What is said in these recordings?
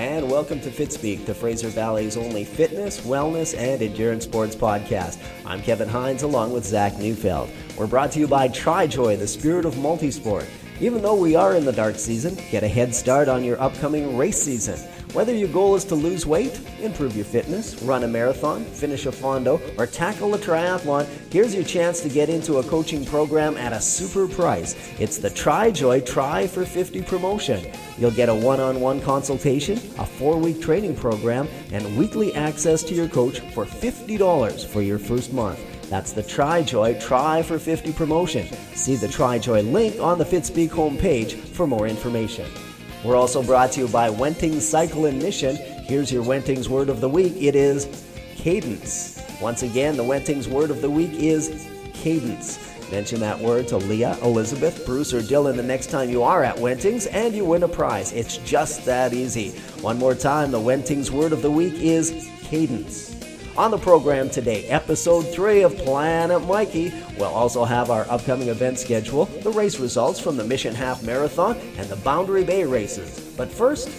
and welcome to Fitspeek, the Fraser Valley's only fitness, wellness, and endurance sports podcast. I'm Kevin Hines along with Zach Neufeld. We're brought to you by TriJoy, the spirit of multisport. Even though we are in the dark season, get a head start on your upcoming race season. Whether your goal is to lose weight, improve your fitness, run a marathon, finish a fondo, or tackle a triathlon, here's your chance to get into a coaching program at a super price. It's the TriJoy Try for 50 promotion. You'll get a one on one consultation, a four week training program, and weekly access to your coach for $50 for your first month. That's the TriJoy Try for 50 promotion. See the TriJoy link on the Fitspeek homepage for more information. We're also brought to you by Wenting's Cycle and Mission. Here's your Wenting's word of the week. It is cadence. Once again, the Wenting's word of the week is cadence. Mention that word to Leah, Elizabeth, Bruce, or Dylan the next time you are at Wenting's and you win a prize. It's just that easy. One more time, the Wenting's word of the week is cadence. On the program today, episode 3 of Planet Mikey. We'll also have our upcoming event schedule, the race results from the Mission Half Marathon, and the Boundary Bay races. But first,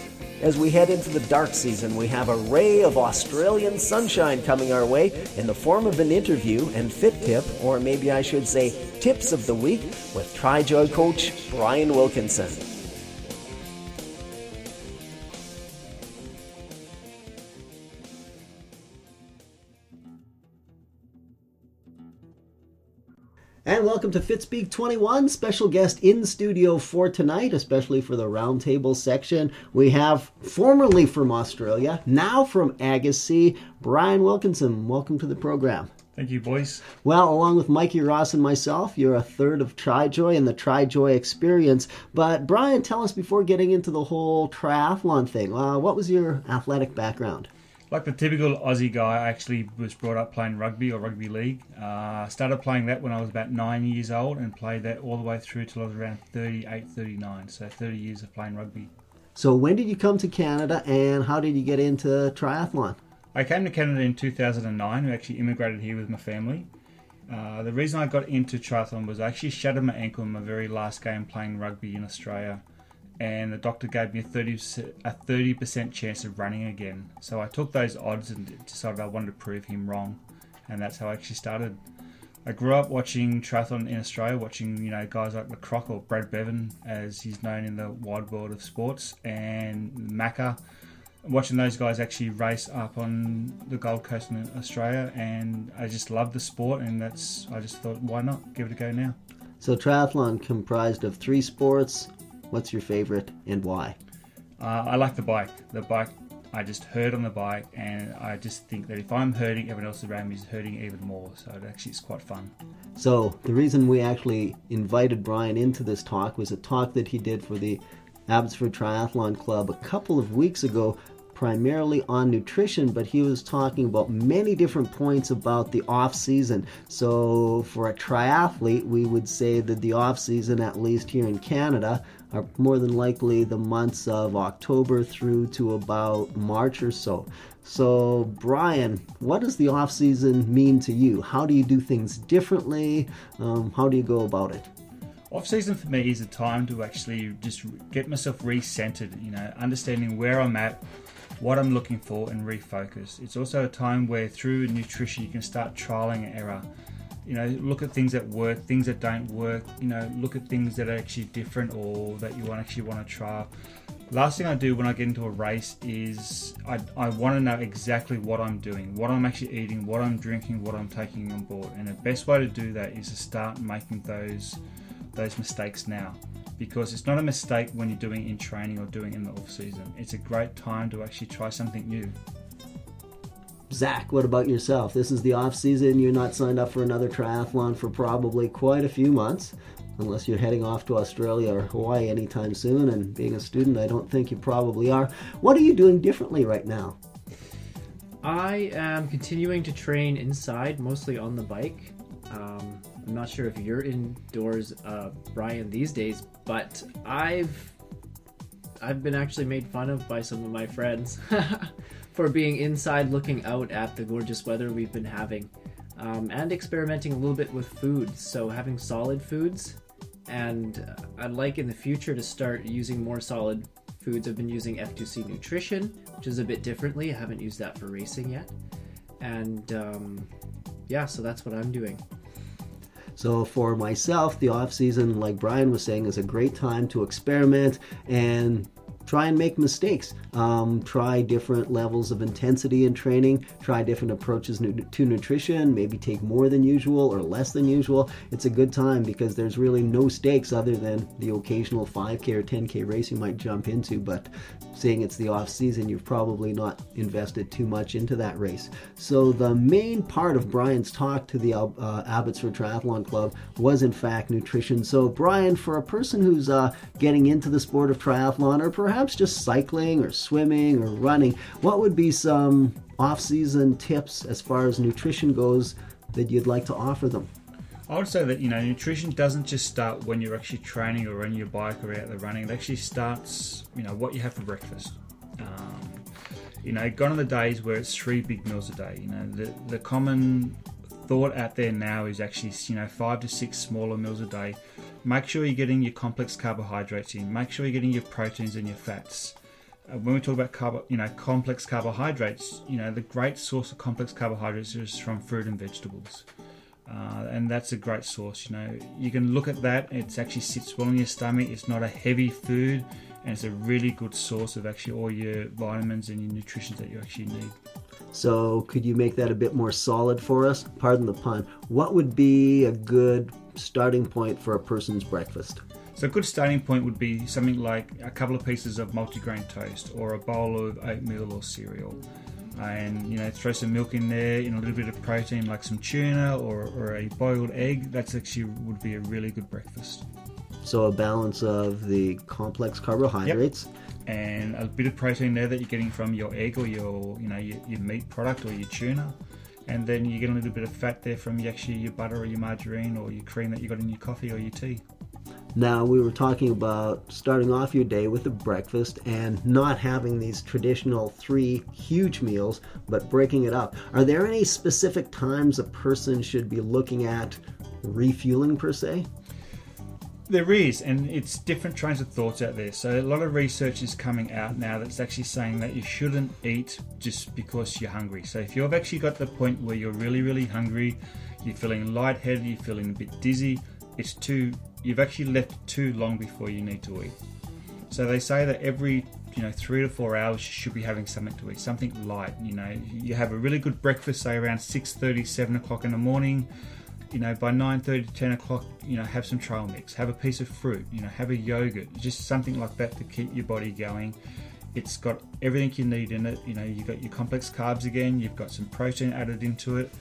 as we head into the dark season, we have a ray of Australian sunshine coming our way in the form of an interview and fit tip, or maybe I should say tips of the week, with TriJoy coach Bryan Wilkinson. Welcome to Fitspeek 21, special guest in studio for tonight, especially for the roundtable section. We have formerly from Australia, now from Agassiz, Bryan Wilkinson. Welcome to the program. Thank you, boys. Well, along with Mikey Ross and myself, you're a third of TriJoy and the TriJoy experience. But Bryan, tell us before getting into the whole triathlon thing, uh, what was your athletic background? Like the typical Aussie guy, I actually was brought up playing rugby or rugby league. I uh, started playing that when I was about nine years old and played that all the way through till I was around 38, 39. So 30 years of playing rugby. So when did you come to Canada and how did you get into triathlon? I came to Canada in 2009. I actually immigrated here with my family. Uh, the reason I got into triathlon was I actually shattered my ankle in my very last game playing rugby in Australia and the doctor gave me a 30 a 30% chance of running again. So I took those odds and decided I wanted to prove him wrong, and that's how I actually started. I grew up watching triathlon in Australia, watching you know guys like Le Croc or Brad Beven, as he's known in the wide world of sports, and Macca. Watching those guys actually race up on the Gold Coast in Australia, and I just love the sport, and that's I just thought, why not give it a go now? So triathlon comprised of three sports, What's your favorite and why? Uh, I like the bike. The bike, I just hurt on the bike, and I just think that if I'm hurting, everyone else around me is hurting even more. So it actually is quite fun. So the reason we actually invited Bryan into this talk was a talk that he did for the Abbotsford Triathlon Club a couple of weeks ago primarily on nutrition, but he was talking about many different points about the off season. So, for a triathlete, we would say that the off season, at least here in Canada, are more than likely the months of October through to about March or so. So, Bryan, what does the off season mean to you? How do you do things differently? Um, how do you go about it? Off season for me is a time to actually just get myself recentered, you know, understanding where I'm at, what I'm looking for, and refocus. It's also a time where through nutrition you can start trialing error you know look at things that work things that don't work you know look at things that are actually different or that you actually want to try. Last thing i do when i get into a race is i, I want to know exactly what i'm doing what i'm actually eating what i'm drinking what i'm taking on board. And the best way to do that is to start making those those mistakes now. Because it's not a mistake when you're doing in training or doing in the off season. It's a great time to actually try something new Zach, what about yourself? This is the off season. You're not signed up for another triathlon for probably quite a few months, unless you're heading off to Australia or Hawaii anytime soon. And being a student, I don't think you probably are. What are you doing differently right now? I am continuing to train inside, mostly on the bike. Um, I'm not sure if you're indoors, uh, Bryan, these days, but I've I've been actually made fun of by some of my friends. for being inside looking out at the gorgeous weather we've been having um, and experimenting a little bit with foods. So, having solid foods, and uh, I'd like in the future to start using more solid foods, I've been using F2C Nutrition, which is a bit differently. I haven't used that for racing yet. And um, yeah, so that's what I'm doing. So for myself, the off season, like Bryan was saying, is a great time to experiment and try and make mistakes. Um, try different levels of intensity in training. Try different approaches to nutrition. Maybe take more than usual or less than usual. It's a good time because there's really no stakes other than the occasional 5K or 10K race you might jump into. But seeing it's the off season, you've probably not invested too much into that race. So the main part of Bryan's talk to the uh, Abbotsford Triathlon Club was in fact nutrition. So Bryan, for a person who's uh, getting into the sport of triathlon or perhaps just cycling or swimming or running, what would be some off-season tips as far as nutrition goes that you'd like to offer them? I would say that you know nutrition doesn't just start when you're actually training or on your bike or out there running. It actually starts you know what you have for breakfast. Um, you know, gone are the days where it's three big meals a day. You know, the the common thought out there now is actually you know five to six smaller meals a day. Make sure you're getting your complex carbohydrates in. Make sure you're getting your proteins and your fats. Uh, when we talk about carbo, you know, complex carbohydrates, you know, the great source of complex carbohydrates is from fruit and vegetables. Uh, and that's a great source. You know, you can look at that. It actually sits well in your stomach. It's not a heavy food, and it's a really good source of actually all your vitamins and your nutrition that you actually need. So, could you make that a bit more solid for us? Pardon the pun. What would be a good starting point for a person's breakfast? So, a good starting point would be something like a couple of pieces of multigrain toast or a bowl of oatmeal or cereal and you know throw some milk in there and a little bit of protein like some tuna or, or a boiled egg that's actually would be a really good breakfast so a balance of the complex carbohydrates yep. and a bit of protein there that you're getting from your egg or your you know your, your meat product or your tuna and then you get a little bit of fat there from actually your butter or your margarine or your cream that you got in your coffee or your tea now, we were talking about starting off your day with a breakfast and not having these traditional three huge meals, but breaking it up. Are there any specific times a person should be looking at refueling, per se? There is, and it's different trains of thoughts out there. So, a lot of research is coming out now that's actually saying that you shouldn't eat just because you're hungry. So, if you've actually got the point where you're really, really hungry, you're feeling lightheaded, you're feeling a bit dizzy, it's too you've actually left too long before you need to eat. So they say that every you know three to four hours you should be having something to eat, something light. You know, you have a really good breakfast, say around 6:30, 7 o'clock in the morning. You know, by 9:30 10 o'clock, you know, have some trail mix, have a piece of fruit, you know, have a yogurt, just something like that to keep your body going. It's got everything you need in it. You know, you've got your complex carbs again, you've got some protein added into it,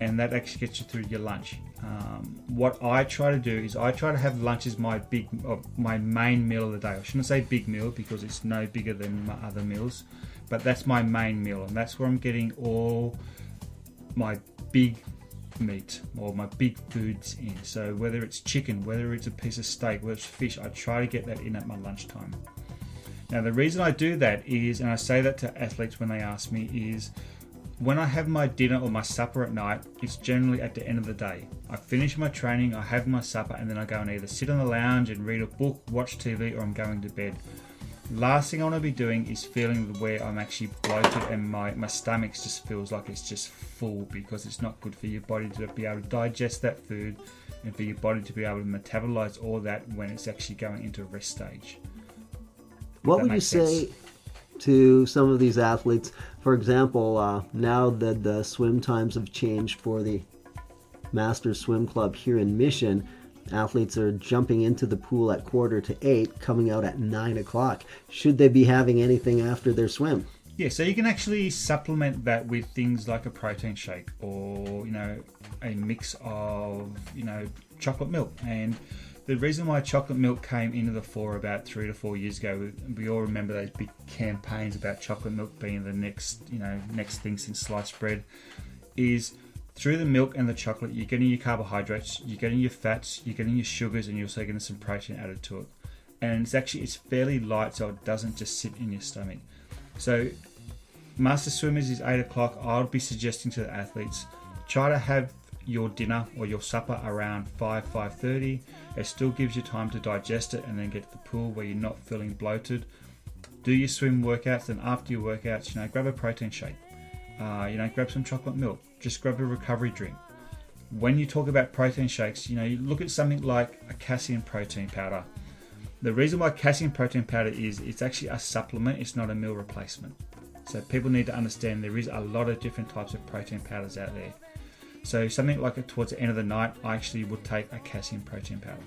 and that actually gets you through your lunch. Um, what I try to do is I try to have lunch as my big, uh, my main meal of the day. I shouldn't say big meal because it's no bigger than my other meals, but that's my main meal, and that's where I'm getting all my big meat or my big foods in. So whether it's chicken, whether it's a piece of steak, whether it's fish, I try to get that in at my lunchtime. Now the reason I do that is, and I say that to athletes when they ask me, is when I have my dinner or my supper at night, it's generally at the end of the day. I finish my training, I have my supper, and then I go and either sit on the lounge and read a book, watch TV, or I'm going to bed. Last thing I want to be doing is feeling where I'm actually bloated and my, my stomach just feels like it's just full because it's not good for your body to be able to digest that food and for your body to be able to metabolize all that when it's actually going into a rest stage. What would you say to some of these athletes for example, uh, now that the swim times have changed for the Masters Swim Club here in Mission, athletes are jumping into the pool at quarter to eight, coming out at nine o'clock. Should they be having anything after their swim? Yeah, so you can actually supplement that with things like a protein shake or, you know, a mix of, you know, chocolate milk. And the reason why chocolate milk came into the fore about three to four years ago, we all remember those big campaigns about chocolate milk being the next, you know, next thing since sliced bread, is through the milk and the chocolate, you're getting your carbohydrates, you're getting your fats, you're getting your sugars, and you're also getting some protein added to it. And it's actually it's fairly light, so it doesn't just sit in your stomach. So, master swimmers is eight o'clock. I would be suggesting to the athletes try to have your dinner or your supper around 5 5.30 it still gives you time to digest it and then get to the pool where you're not feeling bloated do your swim workouts, and after your workouts, you know, grab a protein shake. Uh, you know, grab some chocolate milk. Just grab a recovery drink. When you talk about protein shakes, you know, you look at something like a casein protein powder. The reason why casein protein powder is it's actually a supplement, it's not a meal replacement. So people need to understand there is a lot of different types of protein powders out there. So something like towards the end of the night, I actually would take a casein protein powder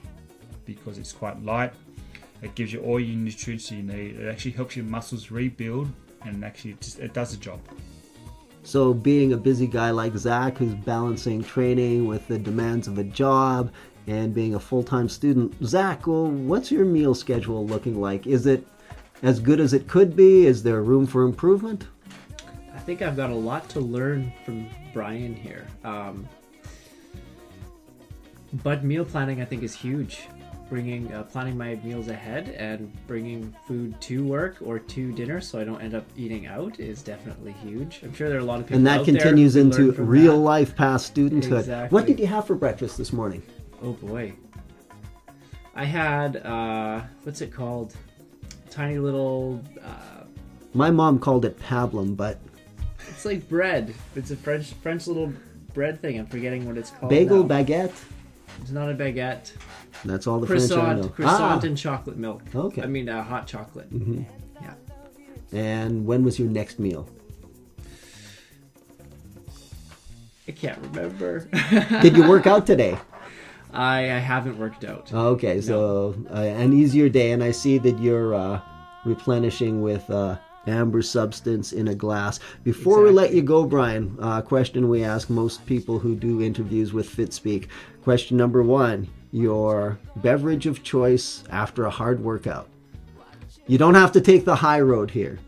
because it's quite light. It gives you all your nutrients you need. It actually helps your muscles rebuild and actually just, it does the job. So, being a busy guy like Zach who's balancing training with the demands of a job and being a full time student, Zach, well, what's your meal schedule looking like? Is it as good as it could be? Is there room for improvement? I think I've got a lot to learn from Bryan here. Um, but meal planning, I think, is huge. Bringing, uh, planning my meals ahead and bringing food to work or to dinner, so I don't end up eating out, is definitely huge. I'm sure there are a lot of people. And that continues into real that. life past studenthood. Exactly. What did you have for breakfast this morning? Oh boy. I had uh what's it called? Tiny little uh My mom called it pablum, but it's like bread. It's a French French little bread thing. I'm forgetting what it's called. bagel, now. baguette. It's not a baguette. That's all the French I know. Croissant, croissant Ah, and chocolate milk. Okay. I mean uh, hot chocolate. Yeah. and when was your next meal? I can't remember. Did you work out today? I I haven't worked out. Okay, so uh, an easier day, and I see that you're uh, replenishing with uh, amber substance in a glass. Before we let you go, Bryan, uh, question we ask most people who do interviews with Fitspeek. Question number one: Your beverage of choice after a hard workout. You don't have to take the high road here.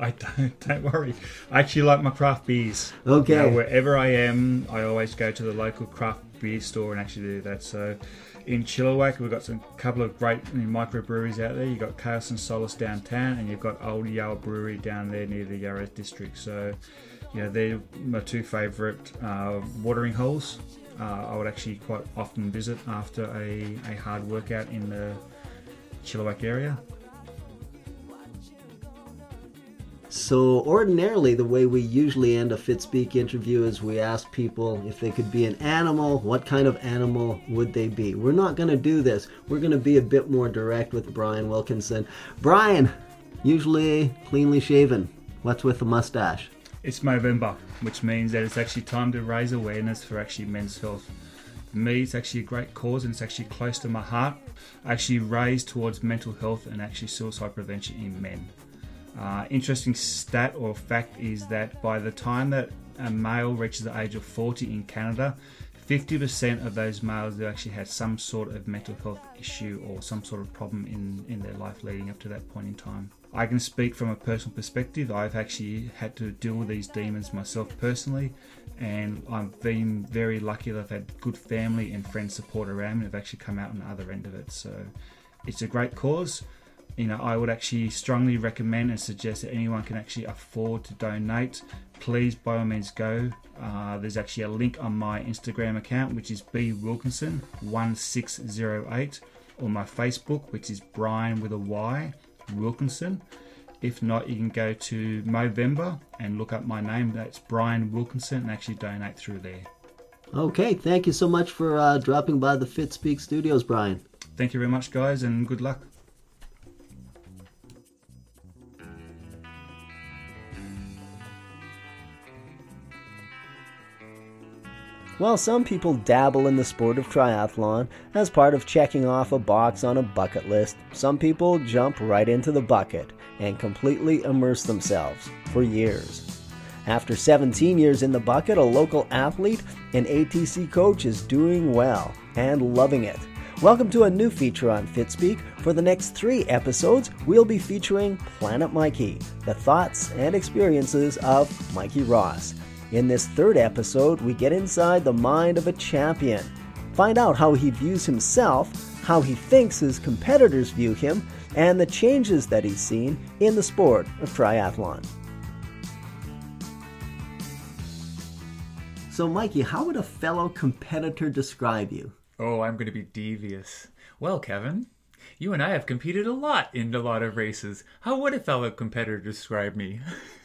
I don't, don't worry. I actually like my craft beers. Okay. You know, wherever I am, I always go to the local craft beer store and actually do that. So in Chilliwack, we've got some couple of great know, microbreweries out there. You've got Chaos and Solace downtown, and you've got Old Yale Brewery down there near the Yale district. So, you know, they're my two favourite uh, watering holes. Uh, I would actually quite often visit after a, a hard workout in the Chilliwack area. So, ordinarily, the way we usually end a Fitspeek interview is we ask people if they could be an animal, what kind of animal would they be? We're not going to do this. We're going to be a bit more direct with Bryan Wilkinson. Bryan, usually cleanly shaven. What's with the mustache? It's Movember, which means that it's actually time to raise awareness for actually men's health. For me, it's actually a great cause and it's actually close to my heart. I actually raise towards mental health and actually suicide prevention in men. Uh, interesting stat or fact is that by the time that a male reaches the age of 40 in Canada, 50% of those males have actually had some sort of mental health issue or some sort of problem in, in their life leading up to that point in time. I can speak from a personal perspective. I've actually had to deal with these demons myself personally, and I've been very lucky that I've had good family and friend support around me. I've actually come out on the other end of it. So it's a great cause. You know, I would actually strongly recommend and suggest that anyone can actually afford to donate. Please, by all means, go. Uh, there's actually a link on my Instagram account, which is B Wilkinson one six zero eight, or my Facebook, which is Bryan with a Y Wilkinson. If not, you can go to Movember and look up my name. That's Bryan Wilkinson, and actually donate through there. Okay, thank you so much for uh, dropping by the Fitspeek studios, Bryan. Thank you very much, guys, and good luck. While some people dabble in the sport of triathlon as part of checking off a box on a bucket list, some people jump right into the bucket and completely immerse themselves for years. After 17 years in the bucket, a local athlete and ATC coach is doing well and loving it. Welcome to a new feature on Fitspeek. For the next three episodes, we'll be featuring Planet Mikey, the thoughts and experiences of Mikey Ross. In this third episode, we get inside the mind of a champion. Find out how he views himself, how he thinks his competitors view him, and the changes that he's seen in the sport of triathlon. So, Mikey, how would a fellow competitor describe you? Oh, I'm going to be devious. Well, Kevin, You and I have competed a lot in a lot of races. How would a fellow competitor describe me?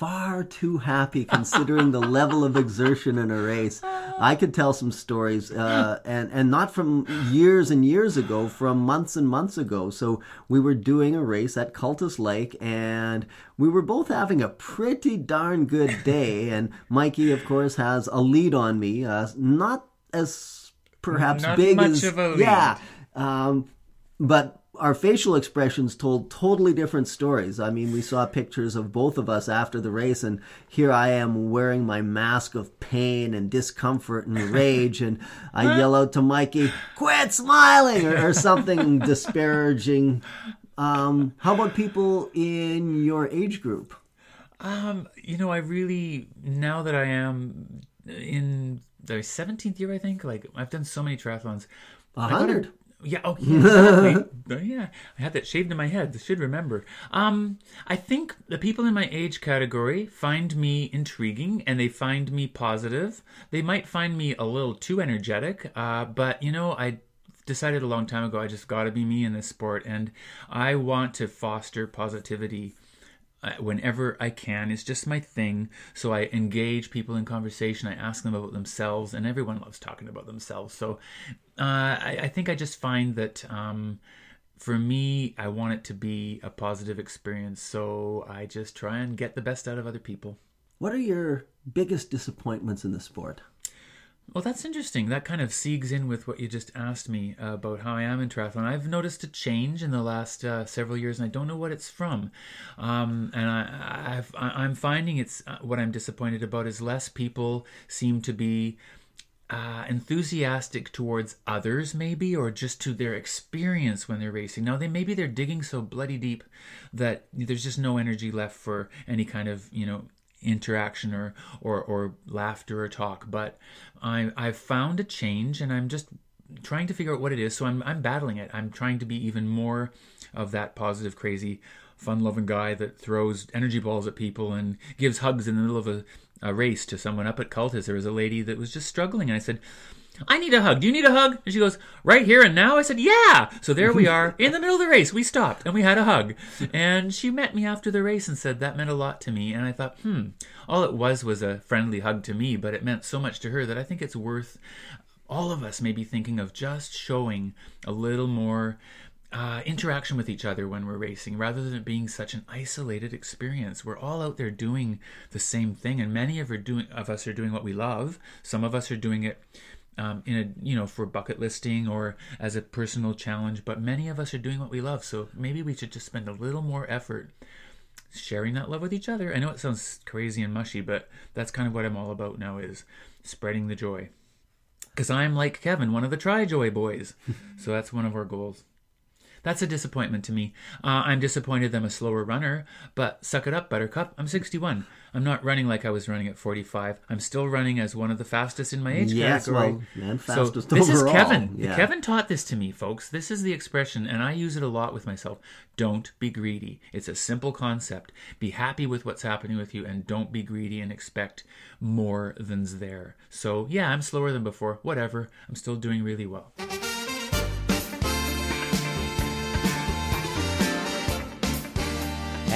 far too happy considering the level of exertion in a race. I could tell some stories, uh, and and not from years and years ago, from months and months ago. So we were doing a race at Cultus Lake, and we were both having a pretty darn good day. And Mikey, of course, has a lead on me, uh, not as perhaps Not big as of a lead. yeah, um, but our facial expressions told totally different stories. I mean, we saw pictures of both of us after the race, and here I am wearing my mask of pain and discomfort and rage, and I yell out to Mikey, "Quit smiling!" or, or something disparaging. Um, how about people in your age group? Um, you know, I really now that I am in the 17th year, I think, like I've done so many triathlons. A hundred. Yeah. Oh, yeah. Exactly. Yeah. I had that shaved in my head. I should remember. Um, I think the people in my age category find me intriguing and they find me positive. They might find me a little too energetic, uh, but you know, I decided a long time ago I just got to be me in this sport, and I want to foster positivity whenever I can. It's just my thing. So I engage people in conversation. I ask them about themselves, and everyone loves talking about themselves. So uh, I, I think I just find that um, for me, I want it to be a positive experience. So I just try and get the best out of other people. What are your biggest disappointments in the sport? Well, that's interesting. That kind of segues in with what you just asked me uh, about how I am in triathlon. I've noticed a change in the last uh, several years, and I don't know what it's from. Um, and I, I'm finding it's uh, what I'm disappointed about is less people seem to be uh, enthusiastic towards others, maybe, or just to their experience when they're racing. Now, they maybe they're digging so bloody deep that there's just no energy left for any kind of you know interaction or or, or laughter or talk. But I I've found a change, and I'm just trying to figure out what it is. So I'm I'm battling it. I'm trying to be even more of that positive, crazy, fun-loving guy that throws energy balls at people and gives hugs in the middle of a, a race to someone up at Cultus. There was a lady that was just struggling, and I said. I need a hug. Do you need a hug? And she goes, right here and now? I said, yeah. So there we are in the middle of the race. We stopped and we had a hug. And she met me after the race and said that meant a lot to me. And I thought, hmm, all it was was a friendly hug to me, but it meant so much to her that I think it's worth all of us maybe thinking of just showing a little more uh, interaction with each other when we're racing rather than it being such an isolated experience. We're all out there doing the same thing, and many of, doing, of us are doing what we love. Some of us are doing it. Um, in a you know for bucket listing or as a personal challenge but many of us are doing what we love so maybe we should just spend a little more effort sharing that love with each other i know it sounds crazy and mushy but that's kind of what i'm all about now is spreading the joy because I'm like Kevin, one of the Try Joy boys. so that's one of our goals. That's a disappointment to me. Uh, I'm disappointed I'm a slower runner, but suck it up, Buttercup. I'm 61. I'm not running like I was running at 45. I'm still running as one of the fastest in my age Yes, category. well, and so fastest this is. Kevin. Yeah. Kevin taught this to me, folks. This is the expression, and I use it a lot with myself. Don't be greedy. It's a simple concept. Be happy with what's happening with you, and don't be greedy and expect more than's there. So, yeah, I'm slower than before. Whatever. I'm still doing really well.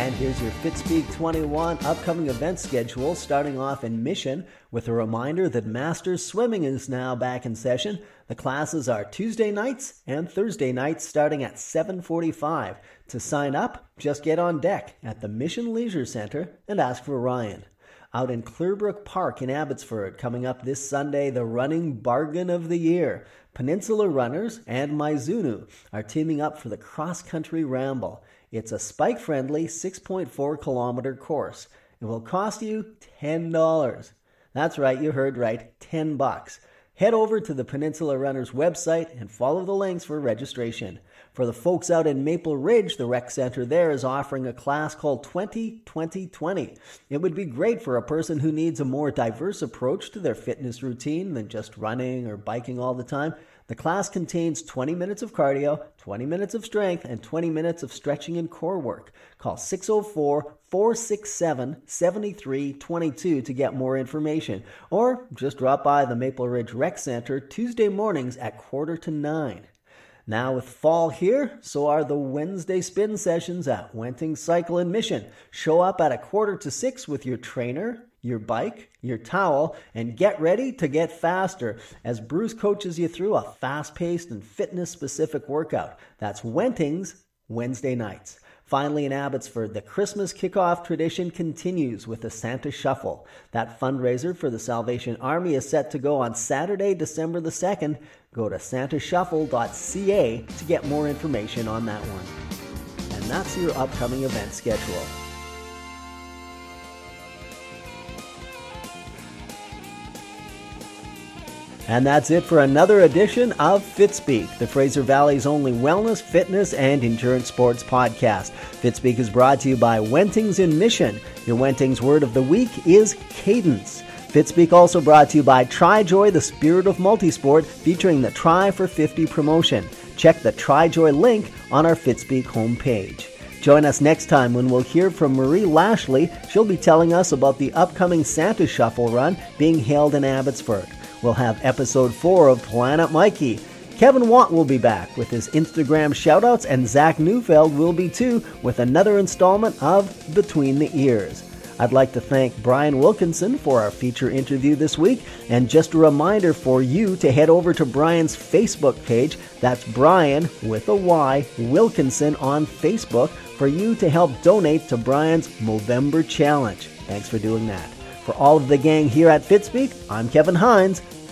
And here's your Fitspeak 21 upcoming event schedule, starting off in Mission with a reminder that Masters Swimming is now back in session. The classes are Tuesday nights and Thursday nights starting at 7:45. To sign up, just get on deck at the Mission Leisure Center and ask for Ryan. Out in Clearbrook Park in Abbotsford, coming up this Sunday, the running bargain of the year. Peninsula Runners and Mizuno are teaming up for the cross country ramble. It's a spike friendly 6.4 kilometer course. It will cost you $10. That's right, you heard right, 10 bucks. Head over to the Peninsula Runners website and follow the links for registration. For the folks out in Maple Ridge, the rec center there is offering a class called 20 20 20. It would be great for a person who needs a more diverse approach to their fitness routine than just running or biking all the time. The class contains 20 minutes of cardio, 20 minutes of strength, and 20 minutes of stretching and core work. Call 604 467 7322 to get more information, or just drop by the Maple Ridge Rec Center Tuesday mornings at quarter to nine. Now, with fall here, so are the Wednesday spin sessions at Wenting Cycle and Mission. Show up at a quarter to six with your trainer, your bike, your towel, and get ready to get faster as Bruce coaches you through a fast paced and fitness specific workout. That's Wenting's Wednesday nights. Finally, in Abbotsford, the Christmas kickoff tradition continues with the Santa Shuffle. That fundraiser for the Salvation Army is set to go on Saturday, December the 2nd. Go to santashuffle.ca to get more information on that one. And that's your upcoming event schedule. And that's it for another edition of Fitspeek, the Fraser Valley's only wellness, fitness, and endurance sports podcast. Fitspeek is brought to you by Wentings in Mission. Your Wentings word of the week is cadence. Fitspeek also brought to you by TriJoy, the spirit of multisport, featuring the Try for 50 promotion. Check the TriJoy link on our Fitspeek homepage. Join us next time when we'll hear from Marie Lashley. She'll be telling us about the upcoming Santa Shuffle run being held in Abbotsford. We'll have episode 4 of Planet Mikey. Kevin Watt will be back with his Instagram shoutouts, and Zach Neufeld will be too with another installment of Between the Ears. I'd like to thank Bryan Wilkinson for our feature interview this week, and just a reminder for you to head over to Bryan's Facebook page. That's Bryan with a Y Wilkinson on Facebook for you to help donate to Bryan's Movember Challenge. Thanks for doing that. For all of the gang here at Fitspeek, I'm Kevin Hines.